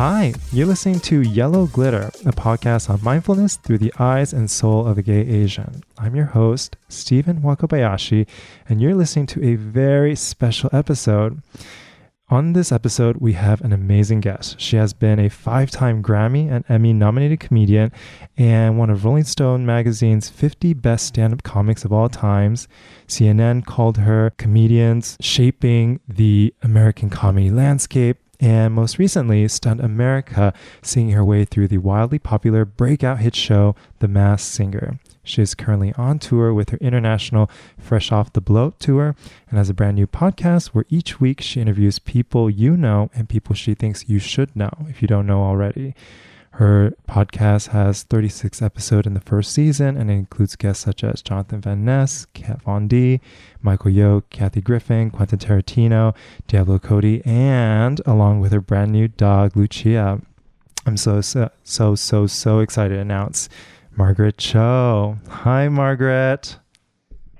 Hi, you're listening to Yellow Glitter, a podcast on mindfulness through the eyes and soul of a gay Asian. I'm your host, Stephen Wakabayashi, and you're listening to a very special episode. On this episode, we have an amazing guest. She has been a five time Grammy and Emmy nominated comedian and one of Rolling Stone magazine's 50 best stand up comics of all times. CNN called her comedians shaping the American comedy landscape and most recently, stunned America, seeing her way through the wildly popular breakout hit show, The Masked Singer. She is currently on tour with her international Fresh Off the Bloat tour and has a brand new podcast where each week she interviews people you know and people she thinks you should know if you don't know already. Her podcast has 36 episodes in the first season and it includes guests such as Jonathan Van Ness, Kat Von D, Michael Yo, Kathy Griffin, Quentin Tarantino, Diablo Cody, and along with her brand new dog, Lucia. I'm so, so, so, so, so excited to announce Margaret Cho. Hi, Margaret.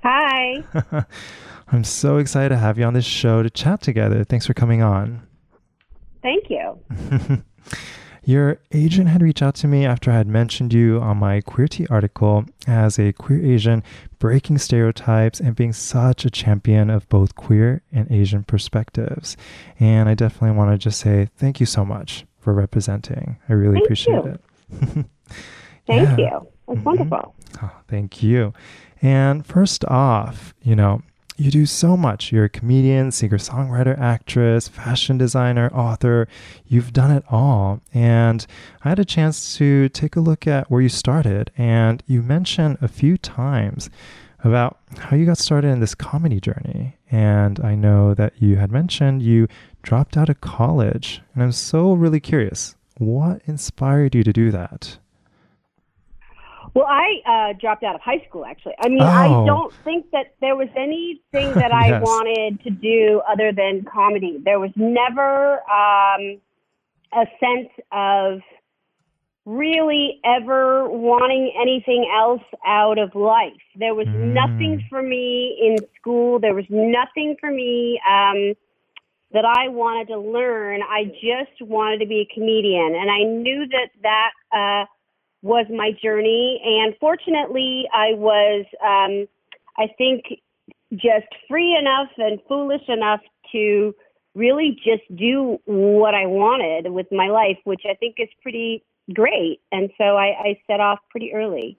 Hi. I'm so excited to have you on this show to chat together. Thanks for coming on. Thank you. Your agent had reached out to me after I had mentioned you on my Queer Tea article as a queer Asian breaking stereotypes and being such a champion of both queer and Asian perspectives. And I definitely want to just say thank you so much for representing. I really thank appreciate you. it. thank yeah. you. It's mm-hmm. wonderful. Oh, thank you. And first off, you know, you do so much. You're a comedian, singer songwriter, actress, fashion designer, author. You've done it all. And I had a chance to take a look at where you started. And you mentioned a few times about how you got started in this comedy journey. And I know that you had mentioned you dropped out of college. And I'm so really curious what inspired you to do that? Well, I uh, dropped out of high school, actually. I mean, Oh. I don't think that there was anything that I Yes. wanted to do other than comedy. There was never um, a sense of really ever wanting anything else out of life. There was Mm. nothing for me in school. There was nothing for me um, that I wanted to learn. I just wanted to be a comedian, and I knew that that. Uh, was my journey. And fortunately, I was, um, I think, just free enough and foolish enough to really just do what I wanted with my life, which I think is pretty great. And so I, I set off pretty early.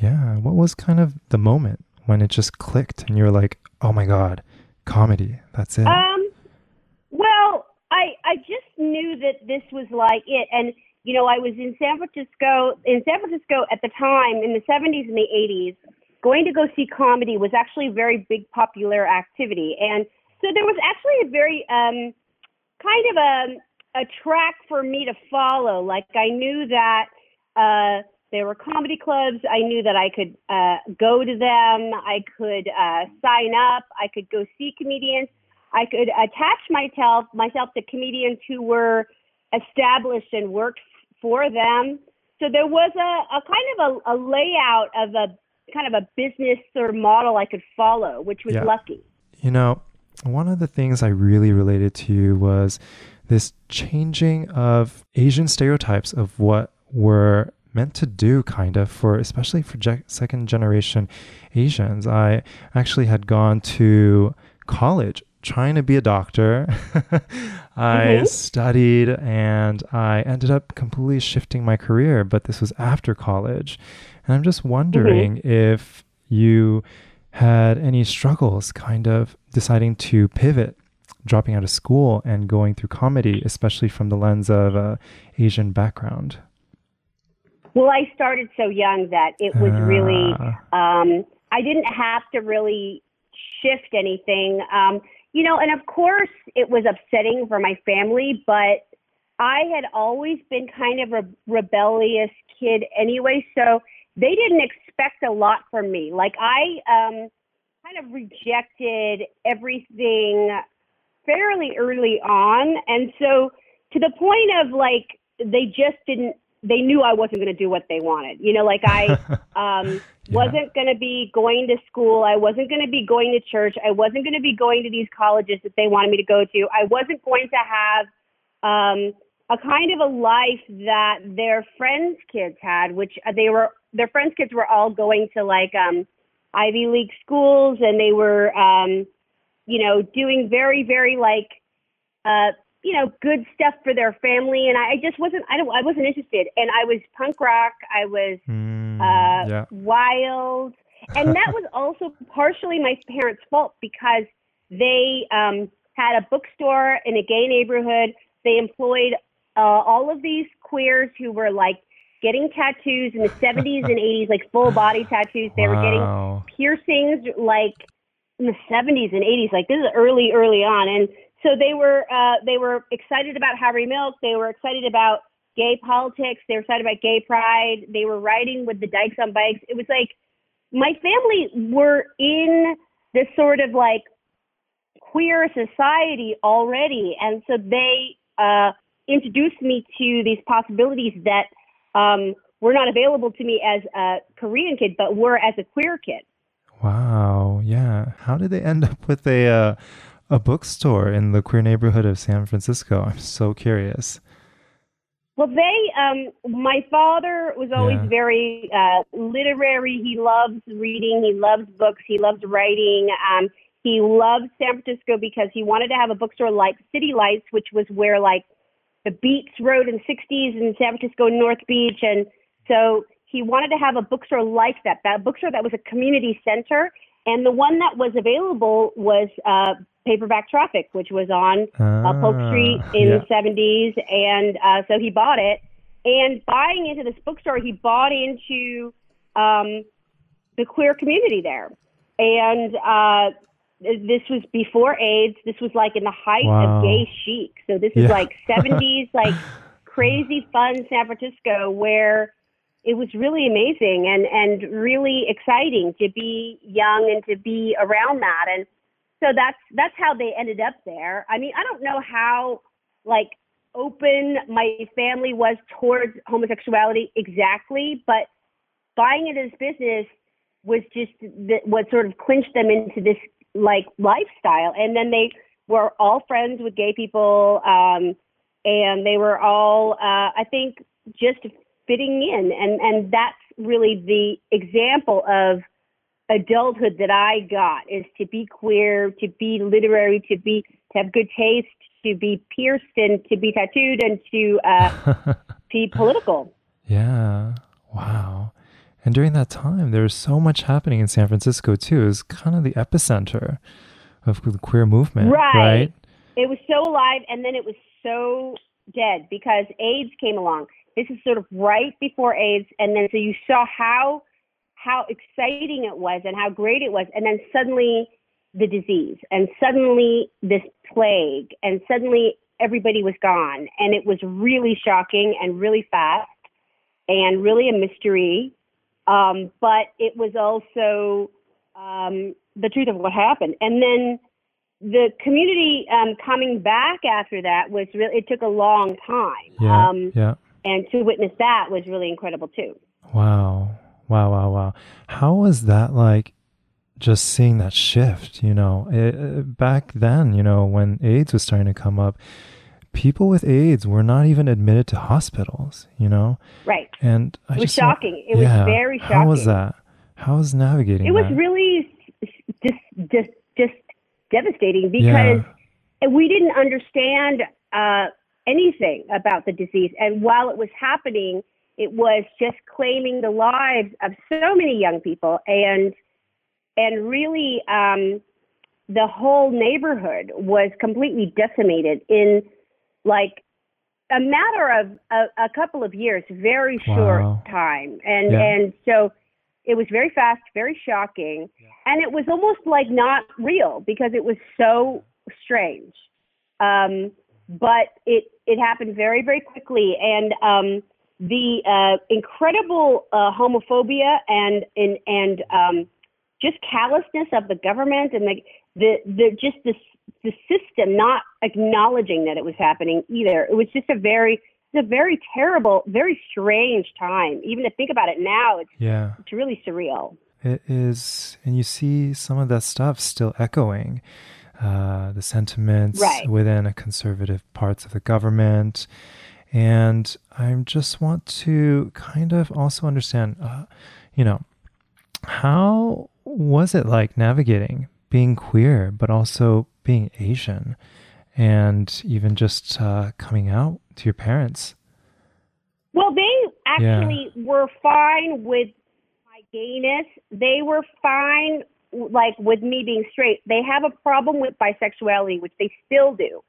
Yeah. What was kind of the moment when it just clicked and you were like, oh my God, comedy, that's it? Um, well, I I just knew that this was like it, and you know, I was in San Francisco in San Francisco at the time in the 70s and the 80s. Going to go see comedy was actually a very big popular activity, and so there was actually a very um, kind of a a track for me to follow. Like I knew that. Uh, there were comedy clubs. I knew that I could uh, go to them. I could uh, sign up. I could go see comedians. I could attach myself myself to comedians who were established and worked for them. So there was a, a kind of a, a layout of a kind of a business or model I could follow, which was Yeah. lucky. You know, one of the things I really related to was this changing of Asian stereotypes of what we're meant to do, kind of, for especially for second generation Asians. I actually had gone to college trying to be a doctor. I Mhm. studied and I ended up completely shifting my career, but this was after college. And I'm just wondering if you had any struggles kind of deciding to pivot, dropping out of school and going through comedy, especially from the lens of a Asian background. Well, I started so young that it was really Ah, um, I didn't have to really shift anything. Um, you know, and of course it was upsetting for my family, but I had always been kind of a rebellious kid anyway, so they didn't expect a lot from me. Like I um, kind of rejected everything fairly early on, and so to the point of like they just didn't they knew I wasn't going to do what they wanted. You know, like I um. Wasn't going to be going to school. I wasn't going to be going to church. I wasn't going to be going to these colleges that they wanted me to go to. I wasn't going to have um, a kind of a life that their friends' kids had, which they were their friends' kids were all going to like um, Ivy League schools, and they were, um, you know, doing very, very like, uh, you know, good stuff for their family. And I, I just wasn't, I don't, I wasn't interested. And I was punk rock. I was Mm, uh, yeah. wild, and that was also partially my parents' fault because they um, had a bookstore in a gay neighborhood. They employed uh, all of these queers who were like getting tattoos in the 70s and 80s, like full body tattoos. They were getting piercings like in the 70s and 80s. Like this is early, early on, and so they were uh, they were excited about Harvey Milk. They were excited about gay politics. They were excited about gay pride. They were riding with the dykes on bikes. It was like my family were in this sort of like queer society already, and so they uh, introduced me to these possibilities that um, were not available to me as a Korean kid, but were as a queer kid. Wow. Yeah. How did they end up with a uh, a bookstore in the queer neighborhood of San Francisco? I'm so curious. Well, they, um, my father was always Yeah. very uh, literary. He loves reading. He loves books. He loves writing. Um, he loved San Francisco because he wanted to have a bookstore like City Lights, which was where like the Beats Road in 60s in San Francisco North Beach. And so he wanted to have a bookstore like that, that bookstore that was a community center. And the one that was available was uh, Paperback Traffic, which was on uh, Polk Ah, Street in yeah. the 70s. And uh, so he bought it. And buying into this bookstore, he bought into um, the queer community there. And uh, this was before AIDS. This was like in the height Wow. of gay chic. So this is Yeah. like 70s, like crazy fun San Francisco where it was really amazing and, and really exciting to be young and to be around that. And so that's that's how they ended up there. I mean, I don't know how like open my family was towards homosexuality exactly, but buying into this business was just the, what sort of clinched them into this like lifestyle. And then they were all friends with gay people, um, and they were all, uh, I think, just fitting in. And and that's really the example of adulthood that I got is to be queer, to be literary, to be to have good taste, to be pierced and to be tattooed and to uh, be political. yeah. Wow. And during that time, there was so much happening in San Francisco too. It was kind of the epicenter of the queer movement, Right. right? It was so alive and then it was so dead because AIDS came along. This is sort of right before AIDS and then so you saw how how exciting it was and how great it was and then suddenly the disease and suddenly this plague and suddenly everybody was gone and it was really shocking and really fast and really a mystery um, but it was also um, the truth of what happened and then the community um, coming back after that was really it took a long time Yeah. um, yeah. And to witness that was really incredible too Wow. Wow, wow, wow. How was that like just seeing that shift, you know? It, uh, back then, you know, when AIDS was starting to come up, people with AIDS were not even admitted to hospitals, you know? right And I it was shocking it was very shocking How was that? How was navigating it was that? really just just just devastating Yeah. because we didn't understand uh, anything about the disease. And while it was happening it was just claiming the lives of so many young people and and really um, the whole neighborhood was completely decimated in like a matter of a, a couple of years very Wow. short time. And Yeah. and so it was very fast very shocking. And it was almost like not real because it was so strange. Um, but it it happened very very quickly and um, the uh, incredible uh, homophobia and and and um, just callousness of the government and the the, the just the the system not acknowledging that it was happening either. It was just a very it's a very terrible, very strange time. Even to think about it now, it's yeah. it's really surreal. It is, and you see some of that stuff still echoing uh, the sentiments Right. within a conservative parts of the government, And I just want to kind of also understand, uh, you know, how was it like navigating being queer, but also being Asian, and even just uh, coming out to your parents? Well, they actually yeah. were fine with my gayness. They were fine, like with me being straight. They have a problem with bisexuality, which they still do.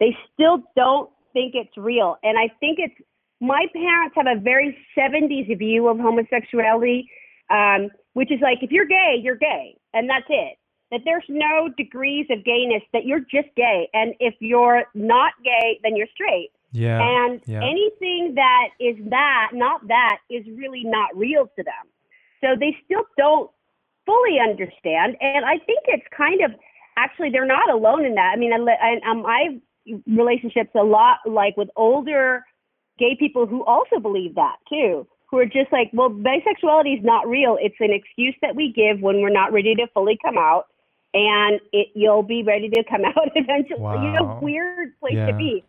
They still don't think it's real, and I think it's my parents have a very 70s view of homosexuality, um, which is like if you're gay, you're gay, and that's it. That there's no degrees of gayness, that you're just gay. And if you're not gay, then you're straight. Yeah. And yeah. anything that is that, not that, is really not real to them. So they still don't fully understand. And I think it's kind of actually they're not alone in that. I mean, I, I, um, I have relationships a lot like with older gay people who also believe that too, who are just like, well, bisexuality is not real. It's an excuse that we give when we're not ready to fully come out, and it, you'll be ready to come out eventually. Wow. You know, weird place yeah. to be.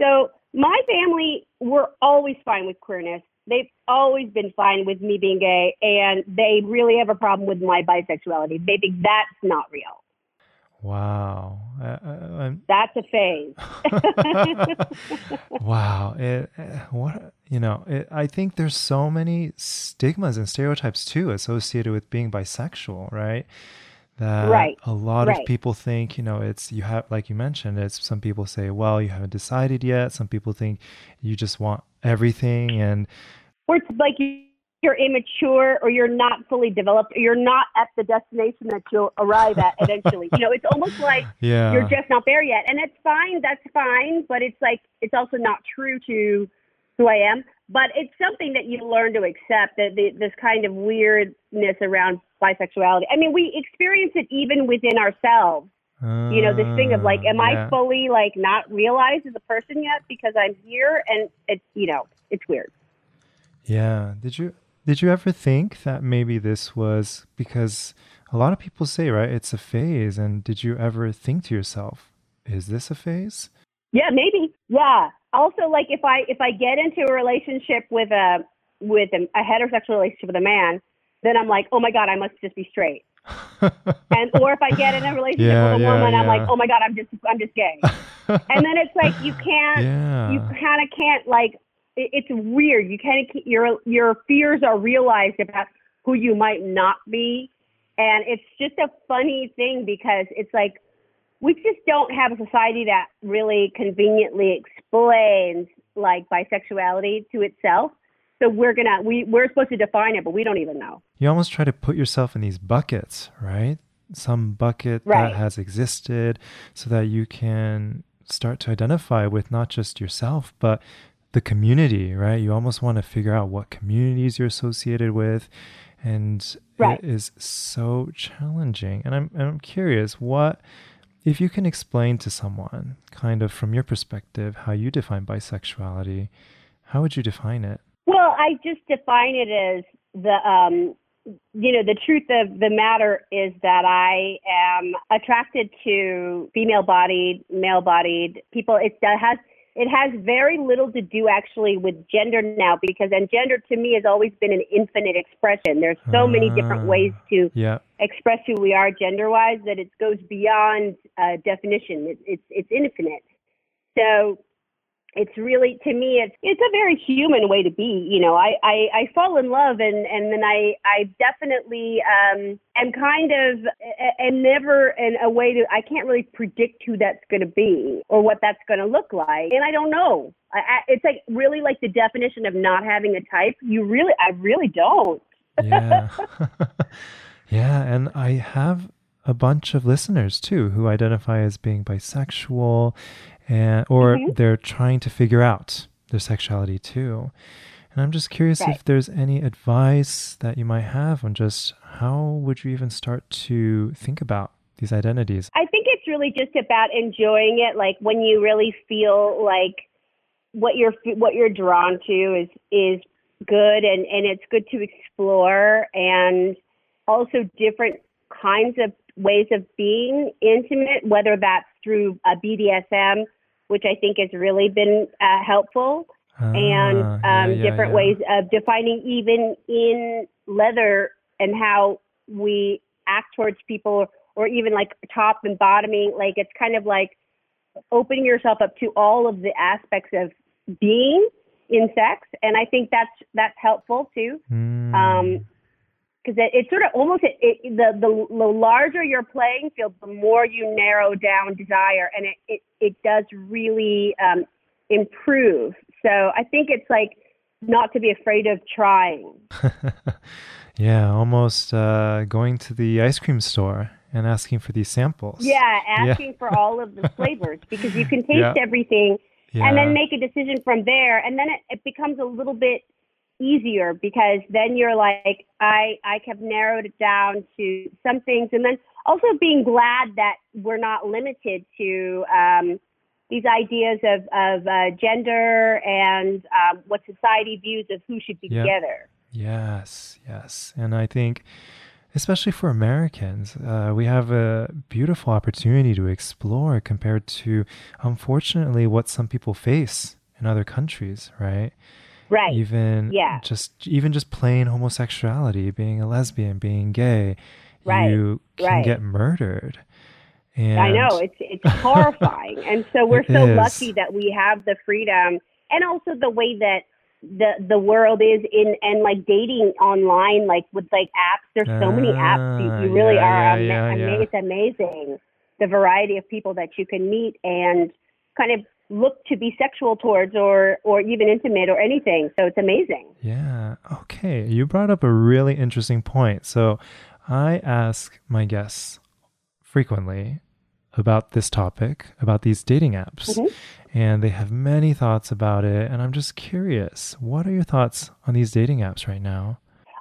So my family were always fine with queerness. They've always been fine with me being gay, and they really have a problem with my bisexuality. They think that's not real. Wow. Uh, that's a phase. wow. It, uh, what you know, it, I think there's so many stigmas and stereotypes too associated with being bisexual, right? that right. a lot right. of people think you know it's you have like you mentioned it's some people say well you haven't decided yet some people think you just want everything and or it's like you're immature or you're not fully developed or you're not at the destination that you'll arrive at eventually you know it's almost like yeah. you're just not there yet and it's fine that's fine but it's like it's also not true to who i am but it's something that you learn to accept that the, this kind of weirdness around bisexuality. I mean, we experience it even within ourselves. Uh, you know, this thing of like, am yeah. I fully like not realized as a person yet because I'm here? And it's you know, it's weird. Yeah. Did you did you ever think that maybe this was because a lot of people say right, it's a phase, and did you ever think to yourself, is this a phase? Yeah, maybe. Yeah. Also, like if I if I get into a relationship with a with a, a heterosexual relationship with a man, then I'm like, oh my god, I must just be straight. and or if I get in a relationship yeah, with a yeah, woman, yeah. I'm like, oh my god, I'm just I'm just gay. and then it's like you can't, you kind of can't like. It, it's weird. You kind of your your fears are realized about who you might not be, and it's just a funny thing because it's like we just don't have a society that really conveniently explains like bisexuality to itself. So we're gonna we we're supposed to define it, but we don't even know. You almost try to put yourself in these buckets, right? Some bucket right. that has existed, so that you can start to identify with not just yourself, but the community, right? You almost want to figure out what communities you're associated with, and right. it is so challenging. And I'm and I'm curious what if you can explain to someone, kind of from your perspective, how you define bisexuality, how would you define it? Well, I just define it as the um, you know the truth of the matter is that I am attracted to female-bodied, male-bodied people. It has it has very little to do actually with gender now because and gender to me has always been an infinite expression. There's so uh, many different ways to yeah. express who we are gender-wise that it goes beyond uh, definition. It, it's it's infinite. So it's really to me it's it's a very human way to be you know. I i, I fall in love and and then i i definitely um am kind of am never in a way to i can't really predict who that's going to be or what that's going to look like and i don't know. I, I, it's like really like the definition of not having a type you really i really don't. Yeah. Yeah and i have a bunch of listeners too who identify as being bisexual and or mm-hmm. they're trying to figure out their sexuality too. And I'm just curious right. if there's any advice that you might have on just how would you even start to think about these identities? I think it's really just about enjoying it like when you really feel like what you're what you're drawn to is is good and and it's good to explore and also different kinds of ways of being intimate whether that's through a BDSM which I think has really been uh, helpful. and Ah, um, yeah, yeah, different yeah. ways of defining even in leather and how we act towards people or even like top and bottoming like it's kind of like opening yourself up to all of the aspects of being in sex and i think that's that's helpful too Mm. um because it, it's sort of almost it, it, the, the the larger your playing field the more you narrow down desire and it it, it does really um improve so i think it's like not to be afraid of trying yeah, almost uh, going to the ice cream store and asking for these samples. yeah Yeah. asking for all of the flavors because you can taste Yeah. everything Yeah. and then make a decision from there and then it, it becomes a little bit easier because then you're like i i have narrowed it down to some things and then also being glad that we're not limited to um these ideas of of uh, gender and um, what society views of who should be Yeah. together Yes, yes. And I think, especially for Americans, uh, we have a beautiful opportunity to explore compared to, unfortunately, what some people face in other countries, right? Right Even Yeah. just even just plain homosexuality, being a lesbian, being gay, Right, you can right. get murdered. And I know it's it's horrifying, and so we're so is. lucky that we have the freedom, and also the way that the the world is in and like dating online, like with like apps. There's so many apps. You, Ah, you really yeah, are. yeah, ama- yeah, ama- yeah. It's amazing the variety of people that you can meet and kind of look to be sexual towards, or or even intimate, or anything. So it's amazing. Yeah. Okay. You brought up a really interesting point. So I ask my guests frequently about this topic, about these dating apps, Mhm. and they have many thoughts about it. And I'm just curious, what are your thoughts on these dating apps right now?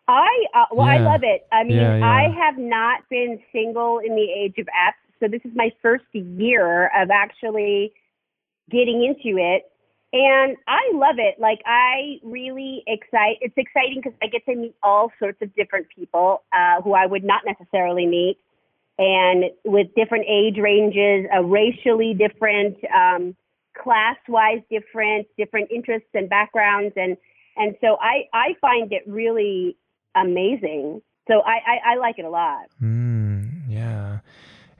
I uh, well, I love it. I mean, Yeah, yeah. I have not been single in the age of apps, so this is my first year of actually getting into it, and I love it. Like, I really excite. It's exciting because I get to meet all sorts of different people uh, who I would not necessarily meet, and with different age ranges, uh, racially different, um, class-wise different, different interests and backgrounds, and and so I I find it really amazing. So I I, I like it a lot. Mm, yeah.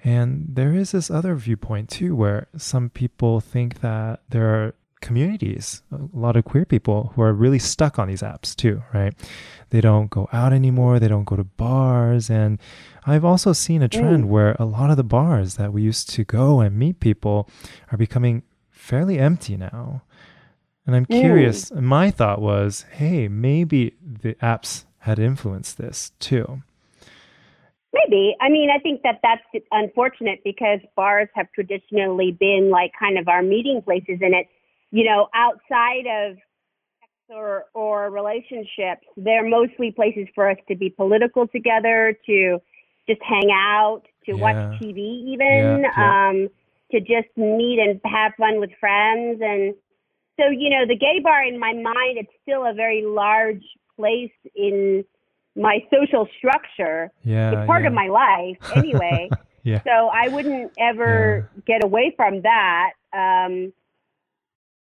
And there is this other viewpoint too, where some people think that there are communities, a lot of queer people who are really stuck on these apps too, right? They don't go out anymore, they don't go to bars. And I've also seen a trend where a lot of the bars that we used to go and meet people are becoming fairly empty now. And I'm curious, my thought was, hey, maybe the apps had influenced this too. Maybe. I mean, I think that that's unfortunate because bars have traditionally been like kind of our meeting places, and it, you know, outside of sex or or relationships, they're mostly places for us to be political together, to just hang out, to watch TV, even, Yeah, yeah. um, to just meet and have fun with friends, and so you know, the gay bar in my mind, it's still a very large place in my social structure Yeah. it's part yeah. of my life anyway. yeah. so I wouldn't ever get away from that. Um,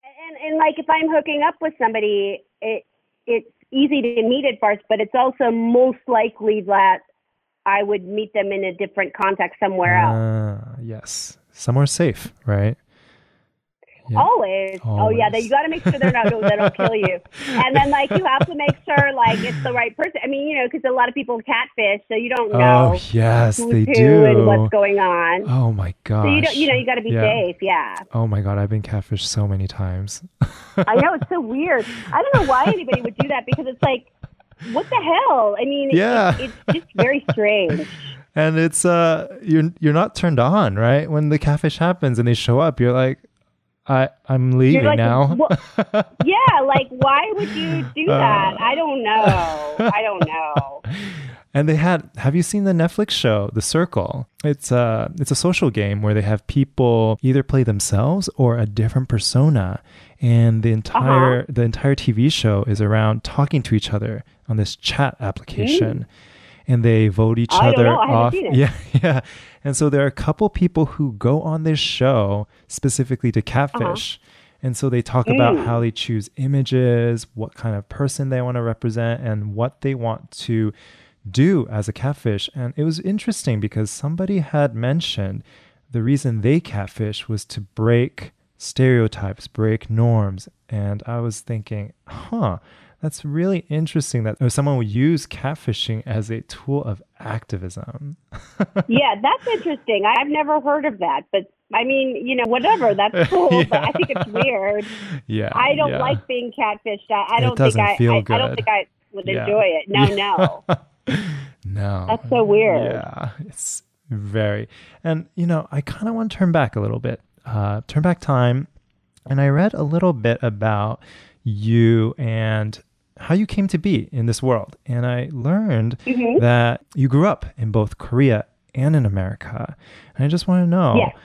and and like if I'm hooking up with somebody, it it's easy to meet at bars, but it's also most likely that I would meet them in a different context somewhere else. Ah, yes. Somewhere safe, right? Yeah. Always. Oh yeah, that you got to make sure they're not don't kill you. And then like you have to make sure like it's the right person. I mean, you know, because a lot of people catfish, so you don't know Oh, yes, they do. and what's going on. Oh my god. So you don't, you know, you got to be Yeah. safe. Yeah. Oh my god, I've been catfished so many times. I know it's so weird. I don't know why anybody would do that because it's like, what the hell? I mean, Yeah. it, it's just very strange. and it's uh you're you're not turned on, right? When the catfish happens and they show up, you're like I I'm leaving like, now. "Wha- Yeah, like why would you do Uh. that? I don't know. I don't know. And they had have you seen the Netflix show The Circle? It's a it's a social game where they have people either play themselves or a different persona and the entire the entire TV show is around talking to each other on this chat application. And they vote each I other off. Yeah, yeah. And so there are a couple people who go on this show specifically to catfish. And so they talk about Mm. how they choose images, what kind of person they want to represent, and what they want to do as a catfish. And it was interesting because somebody had mentioned the reason they catfish was to break stereotypes, break norms. And I was thinking, huh, that's really interesting that someone would use catfishing as a tool of activism. yeah, that's interesting. I've never heard of that, but I mean, you know, whatever. That's cool, but I think it's weird. Yeah. I don't yeah. like being catfished. I, I don't think I, feel I, I don't think I would Yeah. enjoy it. No, no. no. That's so weird. Yeah, it's very. And, you know, I kind of want to turn back a little bit, uh, turn back time. And I read a little bit about you and how you came to be in this world. And I learned Mhm. that you grew up in both Korea and in America. And I just want to know Yes.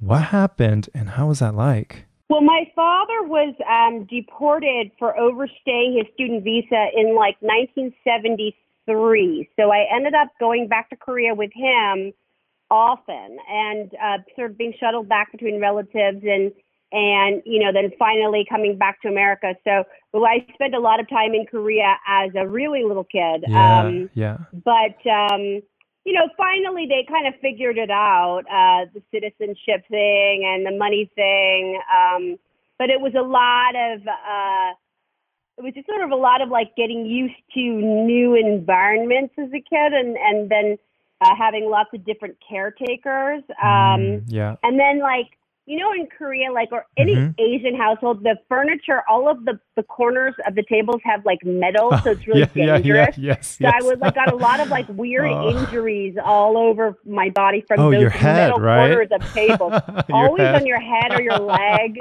what happened and how was that like? Well, my father was um, deported for overstaying his student visa in like 1973. So I ended up going back to Korea with him often and uh, sort of being shuttled back between relatives and and you know then finally coming back to America. So well, I spent a lot of time in Korea as a really little kid. Yeah. Um, yeah. but um you know finally they kind of figured it out uh the citizenship thing and the money thing um but it was a lot of uh it was just sort of a lot of like getting used to new environments as a kid and and then uh, having lots of different caretakers um Mm, yeah. and then like you know in korea like or any Mhm. asian household the furniture all of the the corners of the tables have like metal so it's really yeah, yeah, dangerous yeah, yes, so yes. I was like got a lot of like weird Oh. injuries all over my body from Oh, those your head, metal right? corners of tables. Always head. on your head or your leg.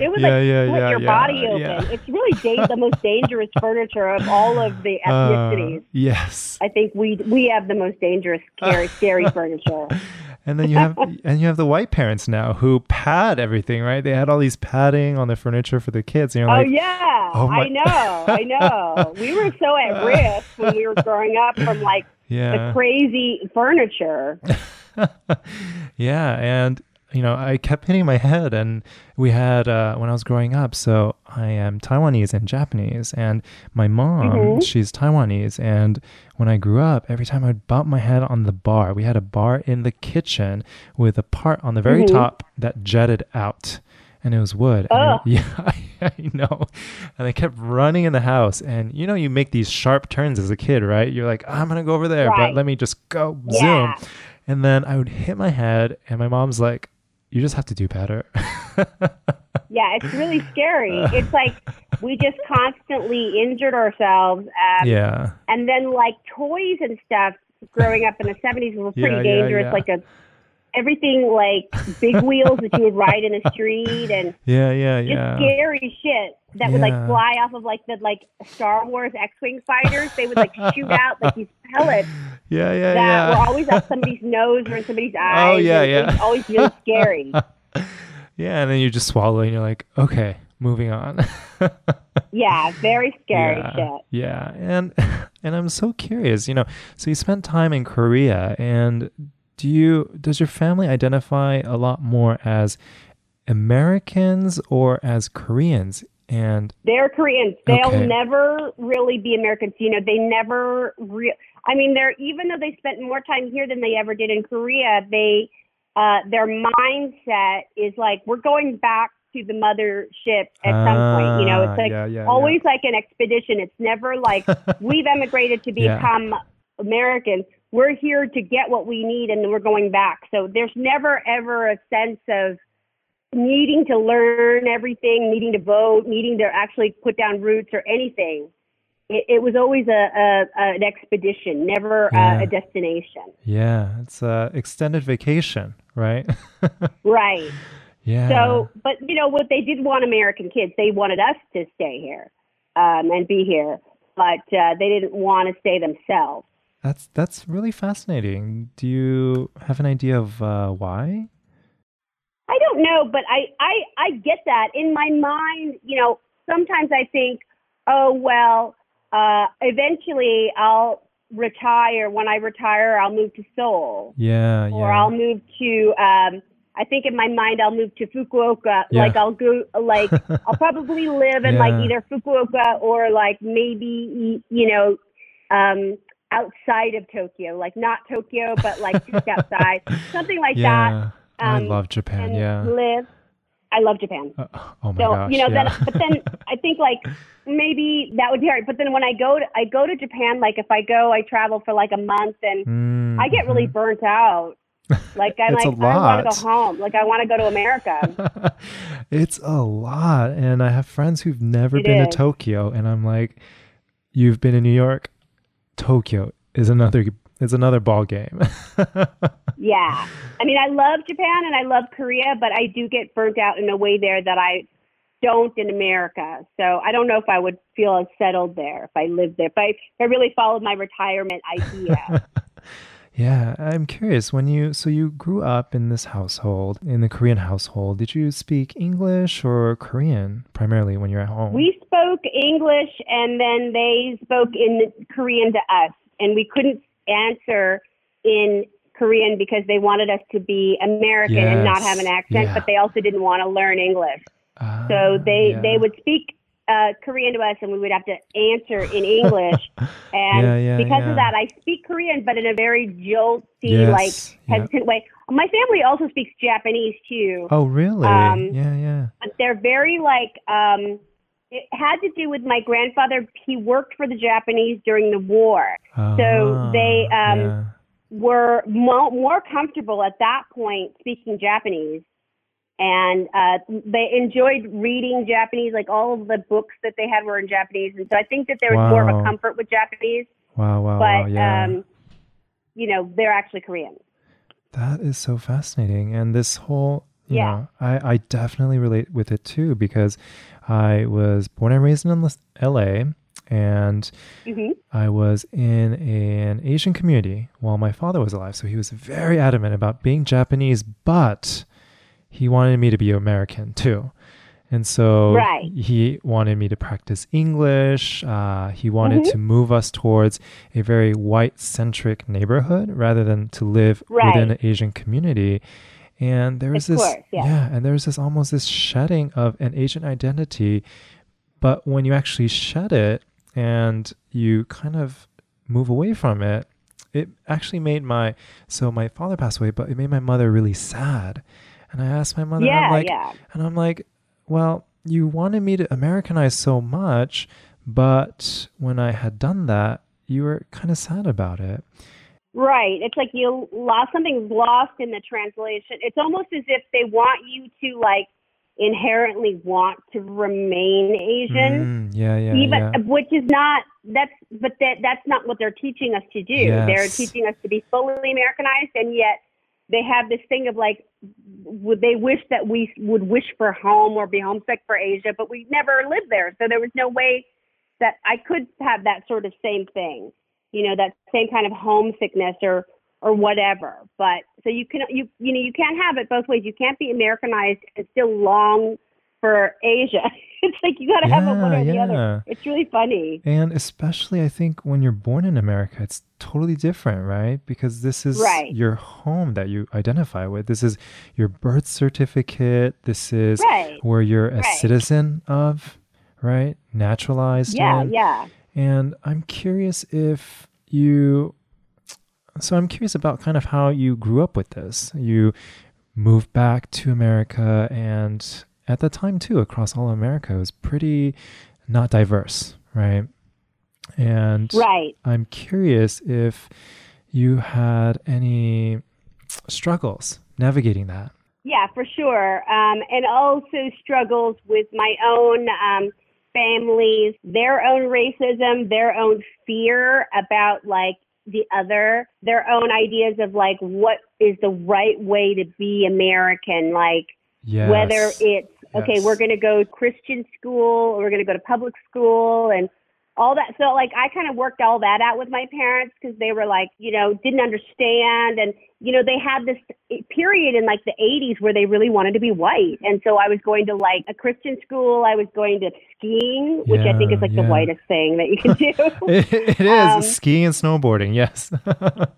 It was yeah, like yeah, split yeah, your yeah, body open. yeah. It's really da- the most dangerous furniture of all of the Uh, ethnicities. yes. I think we we have the most dangerous, scary, scary furniture. And then you have and you have the white parents now who pad everything, right? They had all these padding on the furniture for the kids, and you're Oh like, yeah, Oh, I know, I know. We were so at risk when we were growing up from like the crazy furniture. yeah, and you know, I kept hitting my head, and we had uh, when I was growing up. So I am Taiwanese and Japanese, and my mom, Mhm. she's Taiwanese, and when I grew up, every time I'd bump my head on the bar, we had a bar in the kitchen with a part on the very Mhm. top that jutted out. And it was wood. And Ugh. it- yeah, I, I know. And I kept running in the house. And you know, you make these sharp turns as a kid, right? You're like, I'm going to go over there, but let me just go Yeah. zoom. And then I would hit my head, and my mom's like, You just have to do better. Yeah, it's really scary. It's like we just constantly injured ourselves. Um, yeah. And then like toys and stuff growing up in the 70s were pretty Yeah, yeah, dangerous. yeah. Like a everything like big wheels that you would ride in the street and Yeah, yeah, just yeah. scary shit that would like fly off of like the like Star Wars X-wing fighters. They would like shoot out like these pellets Yeah, yeah, that yeah. were always up somebody's nose or in somebody's oh, eyes. Oh, yeah, and It was yeah. always really scary. yeah, and then you just swallow and you're like, okay, moving on. yeah, very scary yeah, shit. Yeah, and and I'm so curious, you know. So you spent time in Korea, and do you does your family identify a lot more as Americans or as Koreans? And They're Koreans. They'll Okay. never really be Americans. You know, they never real. I mean, they're even though they spent more time here than they ever did in Korea. They uh, their mindset is like we're going back to the mothership at some point. You know, Ah, it's like yeah, yeah, always like an expedition. It's never like we've emigrated to Yeah. become Americans. We're here to get what we need, and then we're going back. So there's never ever a sense of needing to learn everything, needing to vote, needing to actually put down roots or anything. It, it was always a, a an expedition, never Yeah. uh, a destination. yeah, it's a extended vacation, right? Right. yeah. So, but you know what? They did want American kids. They wanted us to stay here um, and be here, but uh, they didn't want to stay themselves. That's that's really fascinating. Do you have an idea of uh, why? I don't know, but I, I, I get that in my mind. You know, sometimes I think, oh well, uh, eventually I'll retire. When I retire, I'll move to Seoul, Yeah, or yeah. I'll move to, um, I think in my mind I'll move to Fukuoka. Yeah. Like I'll go, like I'll probably live in Yeah. like either Fukuoka or like maybe you know, um, outside of Tokyo, like not Tokyo, but like just outside, something like that. yeah. I um, love Japan. Yeah. live. I love Japan. Uh, oh my So gosh. you know, yeah. then but then I think like maybe that would be hard. But then when I go to I go to Japan, like if I go, I travel for like a month and Mm, I get really mhm. burnt out. Like I'm like I want to go home. Like I want to go to America. it's a lot. And I have friends who've never It been is. to Tokyo and I'm like, You've been in New York? Tokyo is another is another ball game. yeah. I mean, I love Japan and I love Korea, but I do get burnt out in a way there that I don't in America. So I don't know if I would feel as settled there if I lived there. If I, if I really followed my retirement idea. yeah, I'm curious. When you so you grew up in this household, in the Korean household, did you speak English or Korean primarily when you're at home? we spoke English and then they spoke in Korean to us, and we couldn't answer in Korean because they wanted us to be American and not have an accent, Yeah. but they also didn't want to learn English. Ah, So they yeah. they would speak uh, Korean to us, and we would have to answer in English. And Yeah, yeah, because yeah. of that, I speak Korean, but in a very jolty, Yes, like hesitant way. My family also speaks Japanese too, Oh, really? um, yeah, yeah. but they're very like. Um, it had to do with my grandfather. He worked for the Japanese during the war. so they, um, were mo- more comfortable at that point speaking Japanese. And uh, they enjoyed reading Japanese, like all of the books that they had were in Japanese. And so I think that there was more of a comfort with Japanese, Wow, wow, but, wow. Yeah. um, you know, they're actually Korean. That is so fascinating. And this whole, you Yeah. know, I, I definitely relate with it too because I was born and raised in LA and hmm I was in an Asian community while my father was alive. So he was very adamant about being Japanese, but he wanted me to be American too. And so Right. he wanted me to practice English. Uh, he wanted Mhm. to move us towards a very white centric neighborhood rather than to live Right. within an Asian community. And there was Of this, course, yeah. and there was this almost this shedding of an Asian identity. But when you actually shed it and you kind of move away from it, it actually made my so my father passed away, but it made my mother really sad. And I asked my mother, Yeah, I'm like, yeah. and I'm like, well, you wanted me to Americanize so much, but when I had done that, you were kind of sad about it. Right. It's like you lost something's lost in the translation. It's almost as if they want you to like inherently want to remain Asian. Mm, yeah, yeah, even yeah. which is not that's but that that's not what they're teaching us to do they're teaching us to be fully americanized and yet they have this thing of like would they wish that we would wish for home or be homesick for asia but we never lived there. So there was no way that i could have that sort of same thing you know that same kind of homesickness or or whatever. But so you can you you know you can't have it both ways. You can't be americanized and still long for asia it's like you got to have it one Yeah, or the other it's really funny And especially, I think when you're born in America, it's totally different, right? Because this is Right. your home that you identify with. This is your birth certificate. This is Right. where you're a Right. citizen of, right? Naturalized. yeah in. yeah And I'm curious if you. So I'm curious about kind of how you grew up with this. You moved back to America, and at the time too, across all America, it was pretty not diverse, right? And right I'm curious if you had any struggles navigating that. Yeah, for sure. Um, and also struggles with my own um, families, their own racism, their own fear about like the other, their own ideas of like what is the right way to be American, like Yes. whether it's okay, we're going to go Christian school, or we're going to go to public school, and all that. So, like, I kind of worked all that out with my parents because they were like, you know, didn't understand, and you know, they had this period in like the '80s where they really wanted to be white, and so I was going to like a Christian school. I was going to skiing, which I think is like yeah. the whitest thing that you can do. it, it is Um, skiing and snowboarding. Yes.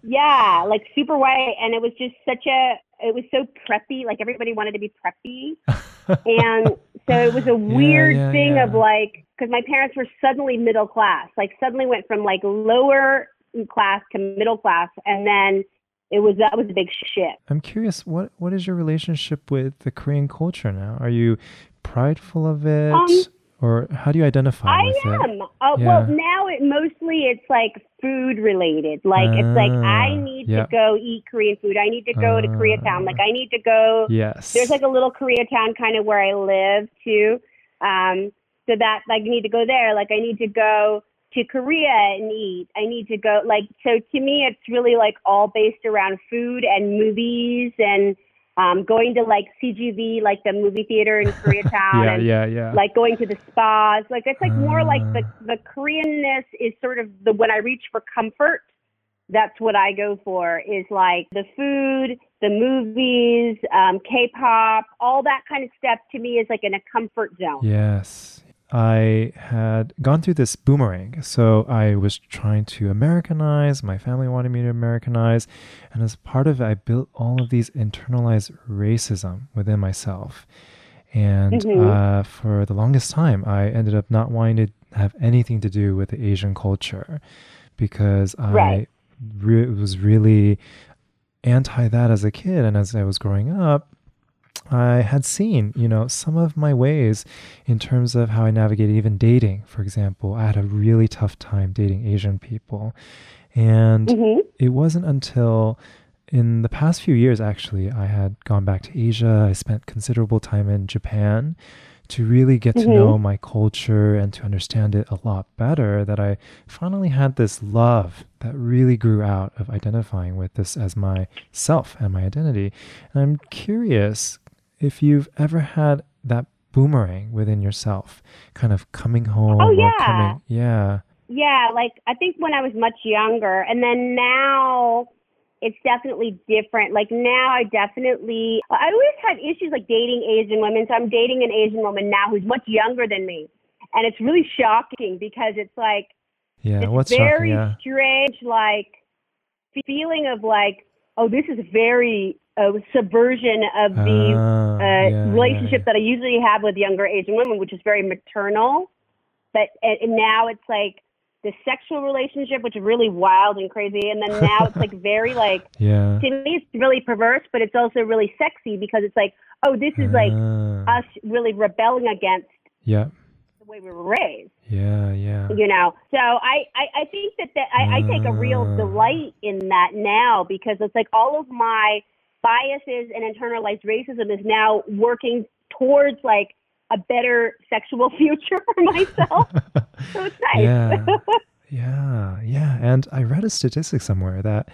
Yeah, like super white, and it was just such a it was so preppy. Like everybody wanted to be preppy, and so it was a weird yeah, thing yeah. of like because my parents were suddenly middle class, like suddenly went from like lower class to middle class, and then it was that was a big shift. I'm curious, what what is your relationship with the Korean culture now? Are you prideful of it, Um, or how do you identify I with it? am. Uh, Yeah. Well, now it mostly it's like food related. Like it's like I Ah, need yeah. to go eat Korean food. I need to go to Ah. Koreatown. Like I need to go. Yes. There's like a little Koreatown kind of where I live too. Um, so that like I need to go there. Like I need to go to Korea and eat. I need to go like so to me it's really like all based around food and movies and um going to like CGV like the movie theater in Koreatown yeah, and yeah, yeah. like going to the spas. Like it's like more like the Ah. the Koreanness is sort of the when I reach for comfort, that's what I go for is like the food, the movies, um, K-pop, all that kind of stuff to me is like in a comfort zone. Yes. I had gone through this boomerang. So I was trying to Americanize. My family wanted me to Americanize. And as part of it, I built all of these internalized racism within myself. And Mhm. uh, for the longest time, I ended up not wanting to have anything to do with the Asian culture because I re- was really anti that as a kid. And as I was growing up, I had seen, you know, some of my ways in terms of how I navigated even dating. For example, I had a really tough time dating Asian people. And hmm it wasn't until in the past few years, actually, I had gone back to Asia. I spent considerable time in Japan to really get to Mhm. know my culture and to understand it a lot better that I finally had this love that really grew out of identifying with this as my self and my identity. And I'm curious if you've ever had that boomerang within yourself, kind of coming home Oh, yeah. coming, yeah. Yeah, like I think when I was much younger, and then now it's definitely different. Like now, I definitely, I always had issues like dating Asian women. So I'm dating an Asian woman now who's much younger than me, and it's really shocking because it's like Yeah, it's what's very shocking? Yeah. strange, like feeling of like, oh, this is very uh, subversion of the Ah, uh, yeah, relationship yeah, that I usually have with younger Asian women, which is very maternal. But and, now it's like the sexual relationship, which is really wild and crazy. And then now it's like very like yeah. to me, it's really perverse, but it's also really sexy because it's like, oh, this is like Ah, us really rebelling against yeah, the way we were raised. yeah, yeah. You know, so I, I, I think that, that I, I take a real Ah. delight in that now because it's like all of my biases and internalized racism is now working towards like a better sexual future for myself. so it's nice. Yeah. Yeah, yeah. And I read a statistic somewhere that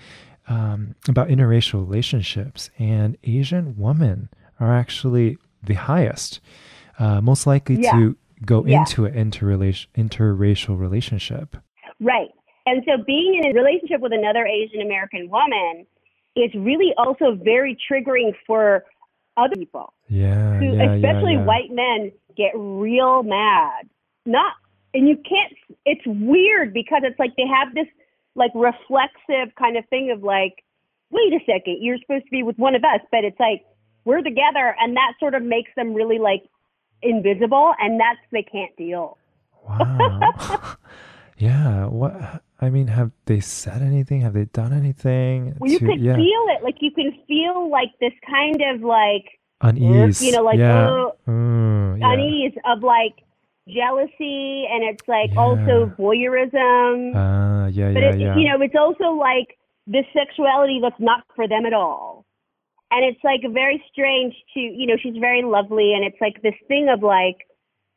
um, about interracial relationships, and Asian women are actually the highest, uh, most likely Yeah. to go Yeah. into an interrelation, interracial relationship. Right. And so being in a relationship with another Asian American woman is really also very triggering for other people Yeah, who, yeah, especially yeah, yeah. white men, get real mad. Not, and you can't, it's weird because it's like they have this like reflexive kind of thing of like, wait a second, you're supposed to be with one of us, but it's like, we're together. And that sort of makes them really like invisible and that's, they can't deal. Wow. yeah. What? I mean, have they said anything? Have they done anything? Well, you to- could yeah, feel it. Like you can feel like this kind of like unease. you know, like, yeah. oh, Mm, yeah. unease of like jealousy and it's like also voyeurism. Ah, yeah, but yeah, it, yeah. you know, it's also like this sexuality that's not for them at all. And it's like very strange to, you know, she's very lovely and it's like this thing of like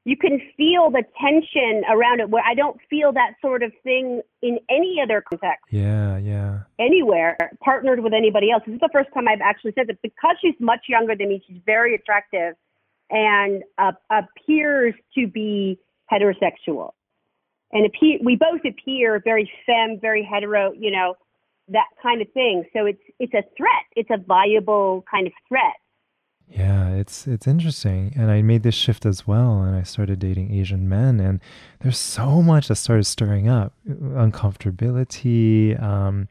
you can feel the tension around it where I don't feel that sort of thing in any other context yeah, yeah. anywhere partnered with anybody else. This is the first time I've actually said that because she's much younger than me, she's very attractive and uh, appears to be heterosexual. And appear, we both appear very femme, very hetero, you know, that kind of thing. So it's it's a threat. It's a viable kind of threat. Yeah, it's it's interesting. And I made this shift as well and I started dating Asian men and there's so much that started stirring up. Uncomfortability, um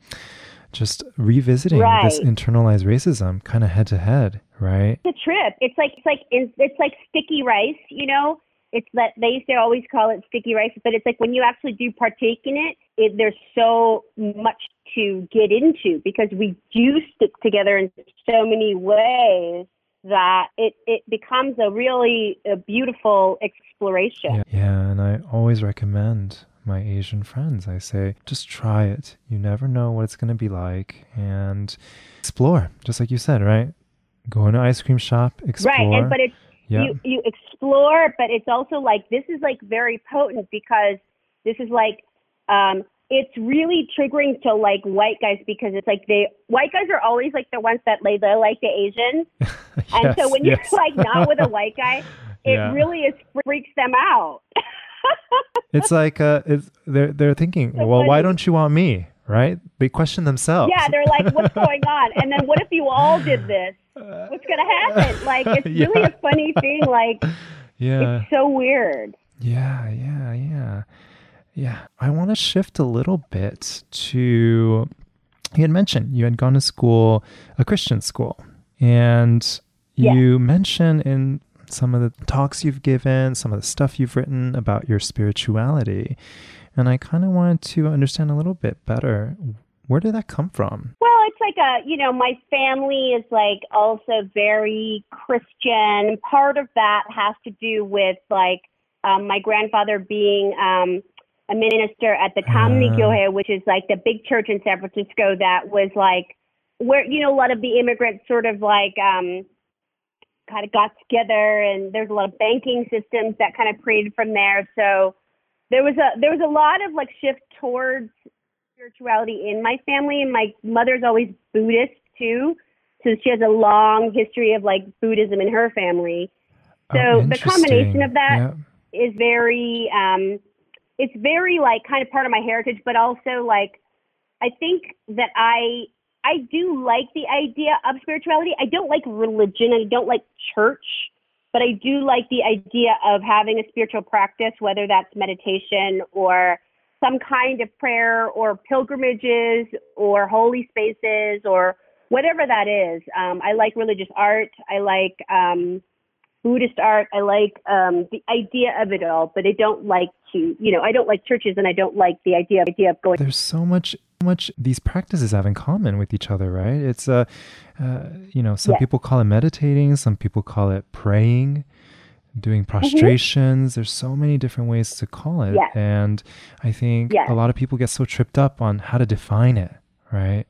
just revisiting Right. this internalized racism kind of head to head, right? It's a trip. It's like it's like it's like sticky rice, you know. It's that they used to always call it sticky rice, but it's like when you actually do partake in it, it there's so much to get into because we do stick together in so many ways that it it becomes a really a beautiful exploration. Yeah. yeah, and I always recommend my Asian friends. I say, just try it. You never know what it's going to be like and explore, just like you said, right? Go in an ice cream shop, explore. Right, and but it's yeah. you you explore, but it's also like this is like very potent because this is like um it's really triggering to like white guys because it's like they white guys are always like the ones that like they like the Asians, and so Yes, when you're like not with a white guy, it Yeah. really is freaks them out. it's like uh, it's, they're they're thinking, So well, why don't you want me? Right? They question themselves. yeah, they're like, what's going on? And then what if you all did this? What's gonna happen? Like it's really Yeah. a funny thing. Like yeah, it's so weird. yeah, yeah, yeah, yeah. I want to shift a little bit to. You had mentioned you had gone to school, a Christian school, and Yeah. you mentioned in some of the talks you've given, some of the stuff you've written about your spirituality, and I kind of wanted to understand a little bit better. Where did that come from? Well, it's like a, you know, my family is like also very Christian. Part of that has to do with like um, my grandfather being um, a minister at the Kamni Ah. Which is like the big church in San Francisco that was like where, you know, a lot of the immigrants sort of like um, kind of got together and there's a lot of banking systems that kind of created from there. So there was a there was a lot of like shift towards spirituality in my family and my mother's always buddhist too so she has a long history of like buddhism in her family So Oh, the combination of that- Yeah. is very um it's very like kind of part of my heritage but also like i think that i i do like the idea of spirituality. I don't like religion. I don't like church but i do like the idea of having a spiritual practice whether that's meditation or some kind of prayer or pilgrimages or holy spaces or whatever that is. Um, i like religious art. I like um, Buddhist art. I like um, the idea of it all, but I don't like to, you know, I don't like churches, and I don't like the idea idea of going. there's so much much these practices have in common with each other right it's uh, uh you know some Yes. people call it meditating some people call it praying doing prostrations there's so many different ways to call it Yes. and i think Yes. a lot of people get so tripped up on how to define it right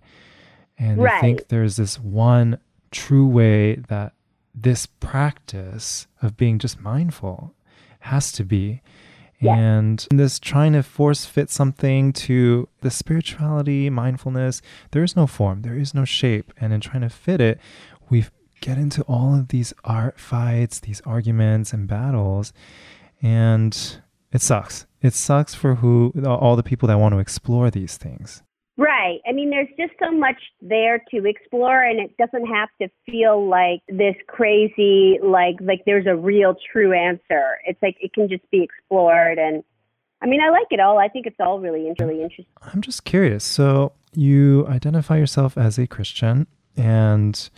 and they think there's this one true way that this practice of being just mindful has to be Yes. and this trying to force fit something to the spirituality, mindfulness, there is no form, there is no shape. And in trying to fit it, we get into all of these art fights, these arguments and battles. And it sucks. It sucks for who all the people that want to explore these things. Right. I mean, there's just so much there to explore, and it doesn't have to feel like this crazy, like like there's a real true answer. It's like it can just be explored, and I mean, I like it all. I think it's all really, really interesting. I'm just curious. So you identify yourself as a Christian and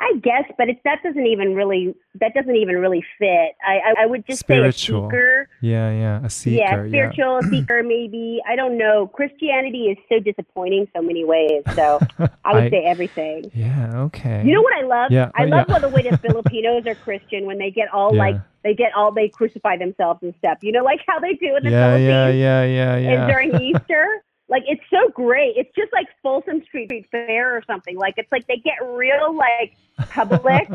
I guess, but it's that doesn't even really that doesn't even really fit. I I, I would just Spiritual. say a seeker. Yeah, yeah, a seeker. yeah, spiritual seeker maybe. I don't know. Christianity is so disappointing so many ways. So I would I- say everything. Yeah, okay. You know what I love? Yeah, I oh, love yeah. the way the Filipinos are Christian when they get all Yeah. like they get all they crucify themselves and stuff. You know, like how they do in the yeah, Philippines yeah, yeah, yeah, yeah. and during Easter. Like it's so great. It's just like Folsom Street Fair or something. Like it's like they get real like public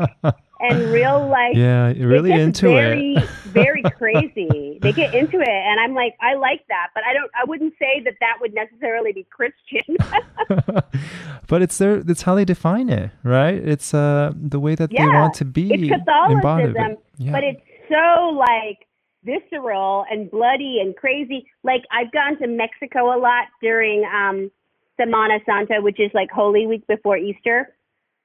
and real like yeah, you're really into very, it. very very crazy. They get into it, and I'm like, I like that, but I don't. I wouldn't say that that would necessarily be Christian. but it's their it's how they define it, right? It's uh the way that they want to be it's. Catholicism, Yeah. but it's so like visceral and bloody and crazy. Like I've gone to Mexico a lot during um, Semana Santa, which is like Holy Week before Easter,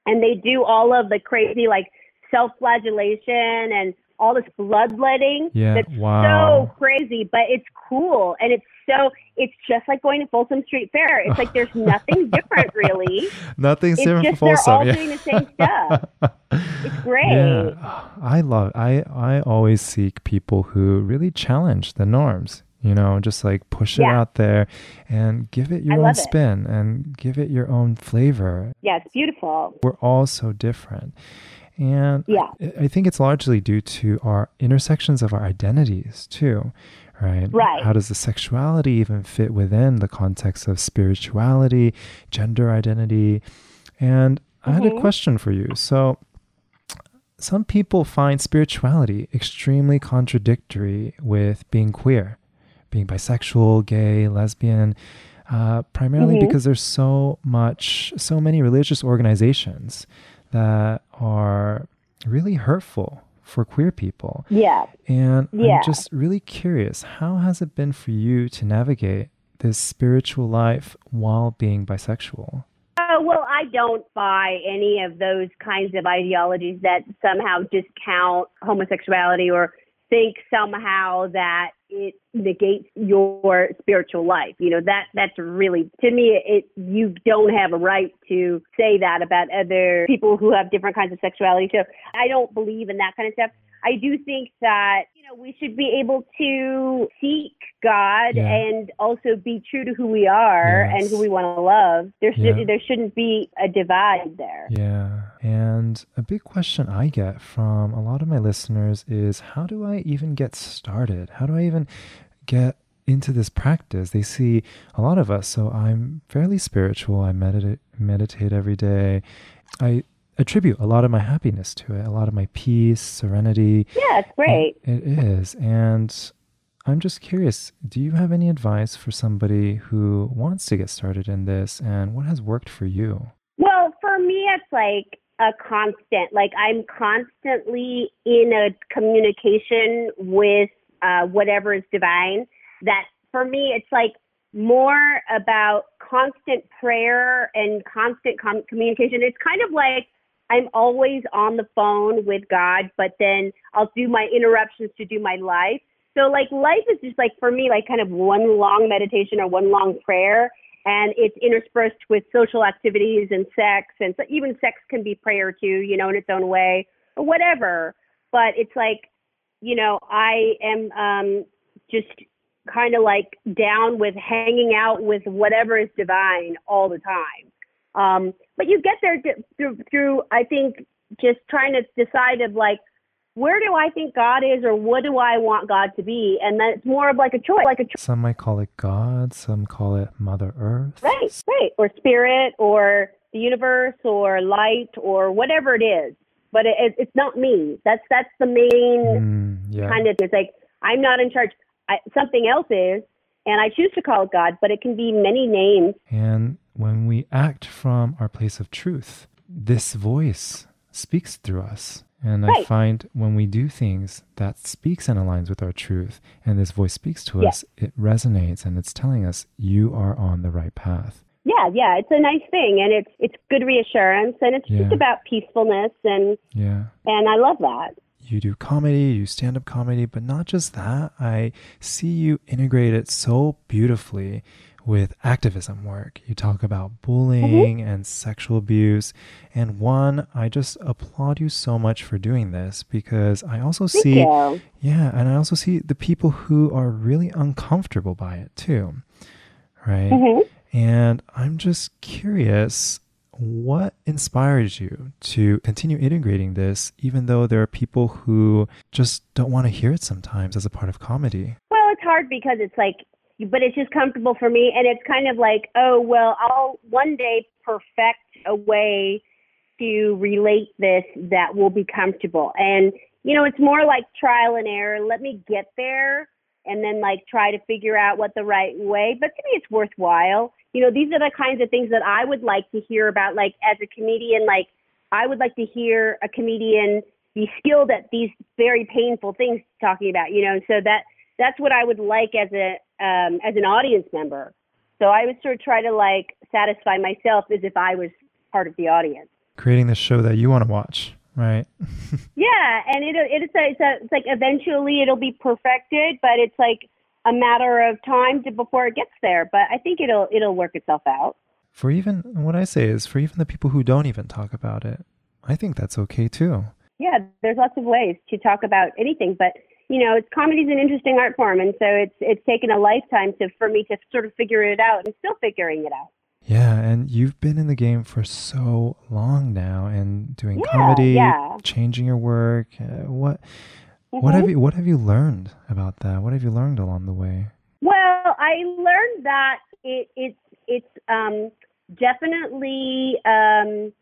and they do all of the crazy like self-flagellation and all this bloodletting. Yeah, that's wow. so crazy, but it's cool and it's So it's just like going to Folsom Street Fair. It's like there's nothing different, really. Nothing's It's different just from they're all yeah. doing the same stuff. It's great. Yeah, I love. I I always seek people who really challenge the norms. You know, just like push it Yeah. out there and give it your own love it. spin and give it your own flavor. Yeah, it's beautiful. We're all so different, and Yeah. I I think it's largely due to our intersections of our identities too. Right. Right. How does the sexuality even fit within the context of spirituality, gender identity? And I had a Mhm. question for you. So, some people find spirituality extremely contradictory with being queer, being bisexual, gay, lesbian, uh, primarily Mhm. because there's so much, so many religious organizations that are really hurtful for queer people. Yeah. And Yeah. I'm just really curious how has it been for you to navigate this spiritual life while being bisexual? Oh, well, I don't buy any of those kinds of ideologies that somehow discount homosexuality or think somehow that it negates your spiritual life. You know, that that's really to me it you don't have a right to say that about other people who have different kinds of sexuality. So I don't believe in that kind of stuff. I do think that, you know, we should be able to seek God Yeah. and also be true to who we are and who we want to love. There should Yeah. there shouldn't be a divide there. Yeah. And a big question I get from a lot of my listeners is how do I even get started? How do I even get into this practice? They see a lot of us. So I'm fairly spiritual. I meditate meditate every day. I attribute a lot of my happiness to it, a lot of my peace, serenity. Yeah, it's great. It is. And I'm just curious, do you have any advice for somebody who wants to get started in this and what has worked for you? Well, for me, it's like a constant. Like I'm constantly in a communication with uh, whatever is divine. That for me, it's like more about constant prayer and constant com- communication. It's kind of like I'm always on the phone with God, but then I'll do my interruptions to do my life. So like life is just like for me like kind of one long meditation or one long prayer and it's interspersed with social activities and sex and so even sex can be prayer too, you know, in its own way or whatever. But it's like, you know, I am um just kind of like down with hanging out with whatever is divine all the time. Um, but you get there through, through, I think, just trying to decide of like, where do I think God is, or what do I want God to be, and that's more of like a choice, like a choice, Some might call it God, some call it Mother Earth. right, right, or spirit, or the universe, or light, or whatever it is. But it, it, it's not me. That's that's the main Mm, yeah. kind of. It's like I'm not in charge. I, something else is, and I choose to call it God, but it can be many names. And when we act from our place of truth, this voice speaks through us. And I find when we do things that speaks and aligns with our truth, and this voice speaks to Yeah. us, it resonates and it's telling us you are on the right path. Yeah, yeah, it's a nice thing, and it's it's good reassurance, and it's just about peacefulness, and Yeah. and I love that. You do comedy, you stand up comedy, but not just that. I see you integrate it so beautifully with activism work. You talk about bullying and sexual abuse. And one, I just applaud you so much for doing this because I also Thank see, you. yeah, and I also see the people who are really uncomfortable by it too. Right. Mhm. And I'm just curious what inspires you to continue integrating this, even though there are people who just don't want to hear it sometimes as a part of comedy? Well, it's hard because it's like, but it's just comfortable for me, and it's kind of like, oh well, I'll one day perfect a way to relate this that will be comfortable, and you know, it's more like trial and error. Let me get there, and then like try to figure out what the right way. But to me, it's worthwhile. You know, these are the kinds of things that I would like to hear about. Like as a comedian, like I would like to hear a comedian be skilled at these very painful things talking about. You know, so that that's what I would like as a um, as an audience member. So I would sort of try to like satisfy myself as if I was part of the audience. Creating the show that you want to watch, right? Yeah, and it it's a, it's a, it's like eventually it'll be perfected, but it's like a matter of time to, before it gets there. But I think it'll it'll work itself out. For even what I say is for even the people who don't even talk about it, I think that's okay too. Yeah, there's lots of ways to talk about anything, but you know, it's comedy's an interesting art form, and so it's it's taken a lifetime to for me to sort of figure it out, and still figuring it out. Yeah, and you've been in the game for so long now, and doing Yeah, comedy, yeah. changing your work. Uh, what what Mhm. have you what have you learned about that? What have you learned along the way? Well, I learned that it, it's it's um, definitely um,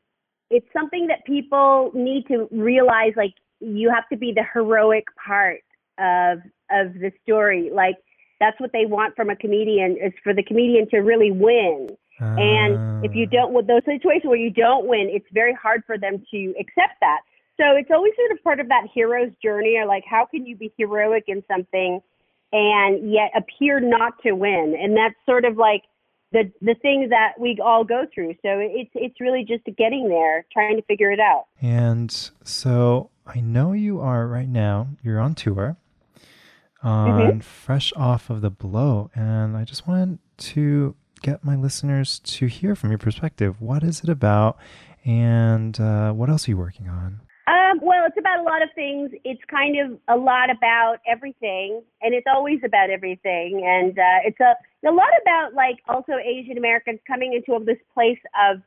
it's something that people need to realize. Like you have to be the heroic part of of the story. Like that's what they want from a comedian is for the comedian to really win. And if you Ah, don't, with those situations where you don't win, it's very hard for them to accept that. So it's always sort of part of that hero's journey, or like, how can you be heroic in something and yet appear not to win? And that's sort of like the the thing that we all go through. So it's it's really just getting there, trying to figure it out. And so I know you are right now. You're on tour, on Mm-hmm. fresh off of the Bloat, and I just wanted to get my listeners to hear from your perspective. What is it about, and uh, what else are you working on? Um, well, it's about a lot of things. It's kind of a lot about everything, and it's always about everything. And uh, it's a a lot about like also Asian Americans coming into this place of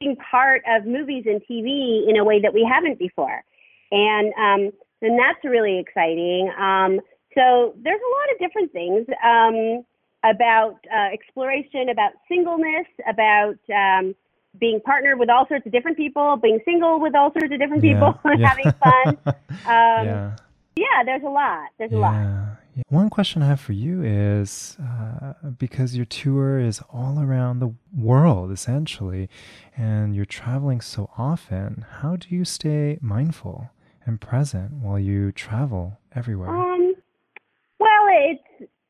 being part of movies and TV in a way that we haven't before, and um, and that's really exciting. Um, so there's a lot of different things um, about uh, exploration, about singleness, about um, being partnered with all sorts of different people, being single with all sorts of different people, and yeah. having fun. Um, yeah. yeah, there's a lot. There's a lot. Yeah. Yeah. One question I have for you is uh, because your tour is all around the world essentially, and you're traveling so often, how do you stay mindful and present while you travel everywhere? Um.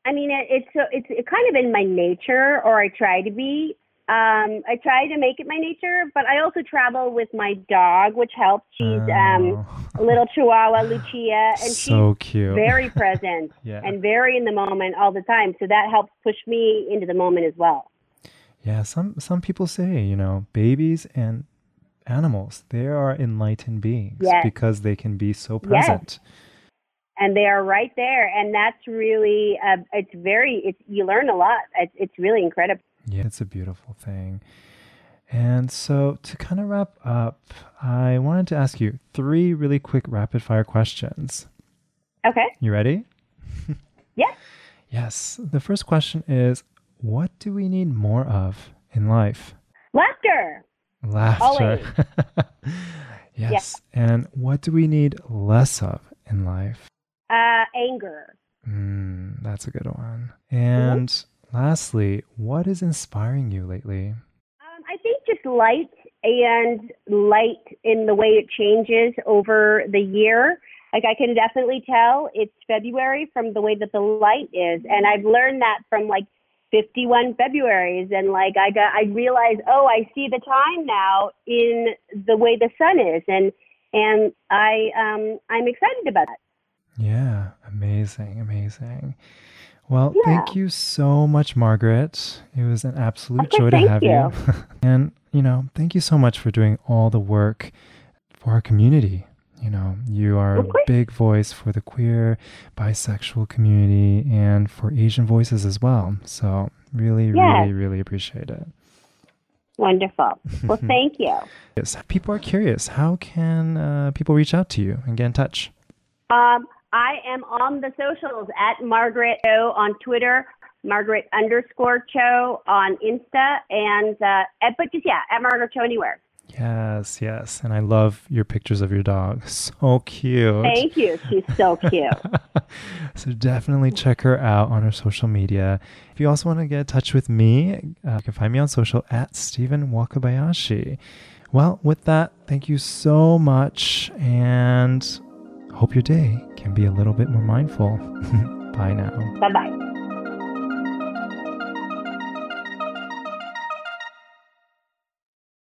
I mean, it, it's so it's it kind of in my nature, or I try to be. Um, I try to make it my nature, but I also travel with my dog, which helps. She's um, a little Chihuahua, Lucia, and Oh. so cute. she's very present yeah. and very in the moment all the time. So that helps push me into the moment as well. yeah. Some some people say you know babies and animals they are enlightened beings Yes. because they can be so Yes. And they are right there and that's really uh, it's very it's you learn a lot it's, it's really incredible Yeah, it's a beautiful thing. And so, to kind of wrap up, I wanted to ask you three really quick rapid fire questions. okay You ready? Yeah. Yes. The first question is What do we need more of in life? laughter Laughter. yes. And what do we need less of in life? Uh, anger. Mm, that's a good one. And lastly, what is inspiring you lately? um, i think just light and light in the way it changes over the year. Like i can definitely tell it's february from the way that the light is. And i've learned that from like 51 februaries and like i got i realized oh i see the time now in the way the sun is. And and i um i'm excited about it Yeah, amazing, amazing. Well, Yeah. thank you so much, Margaret. It was an absolute course, joy to have you. you. and, you know, thank you so much for doing all the work for our community. You know, you are a big voice for the queer, bisexual community and for Asian voices as well. So, really, Yes. really, really appreciate it. wonderful well thank you Yes, people are curious. How can uh, people reach out to you and get in touch? Um, I am on the socials at Margaret Cho on Twitter, Margaret underscore Cho on Insta, and uh, at, but just yeah, at Margaret Cho anywhere. Yes, yes. And I love your pictures of your dog. So cute. Thank you. She's so cute. so definitely check her out on her social media. If you also want to get in touch with me, uh, you can find me on social at Stephen Wakabayashi. Well, with that, thank you so much and hope your day can be a little bit more mindful. Bye now. bye bye.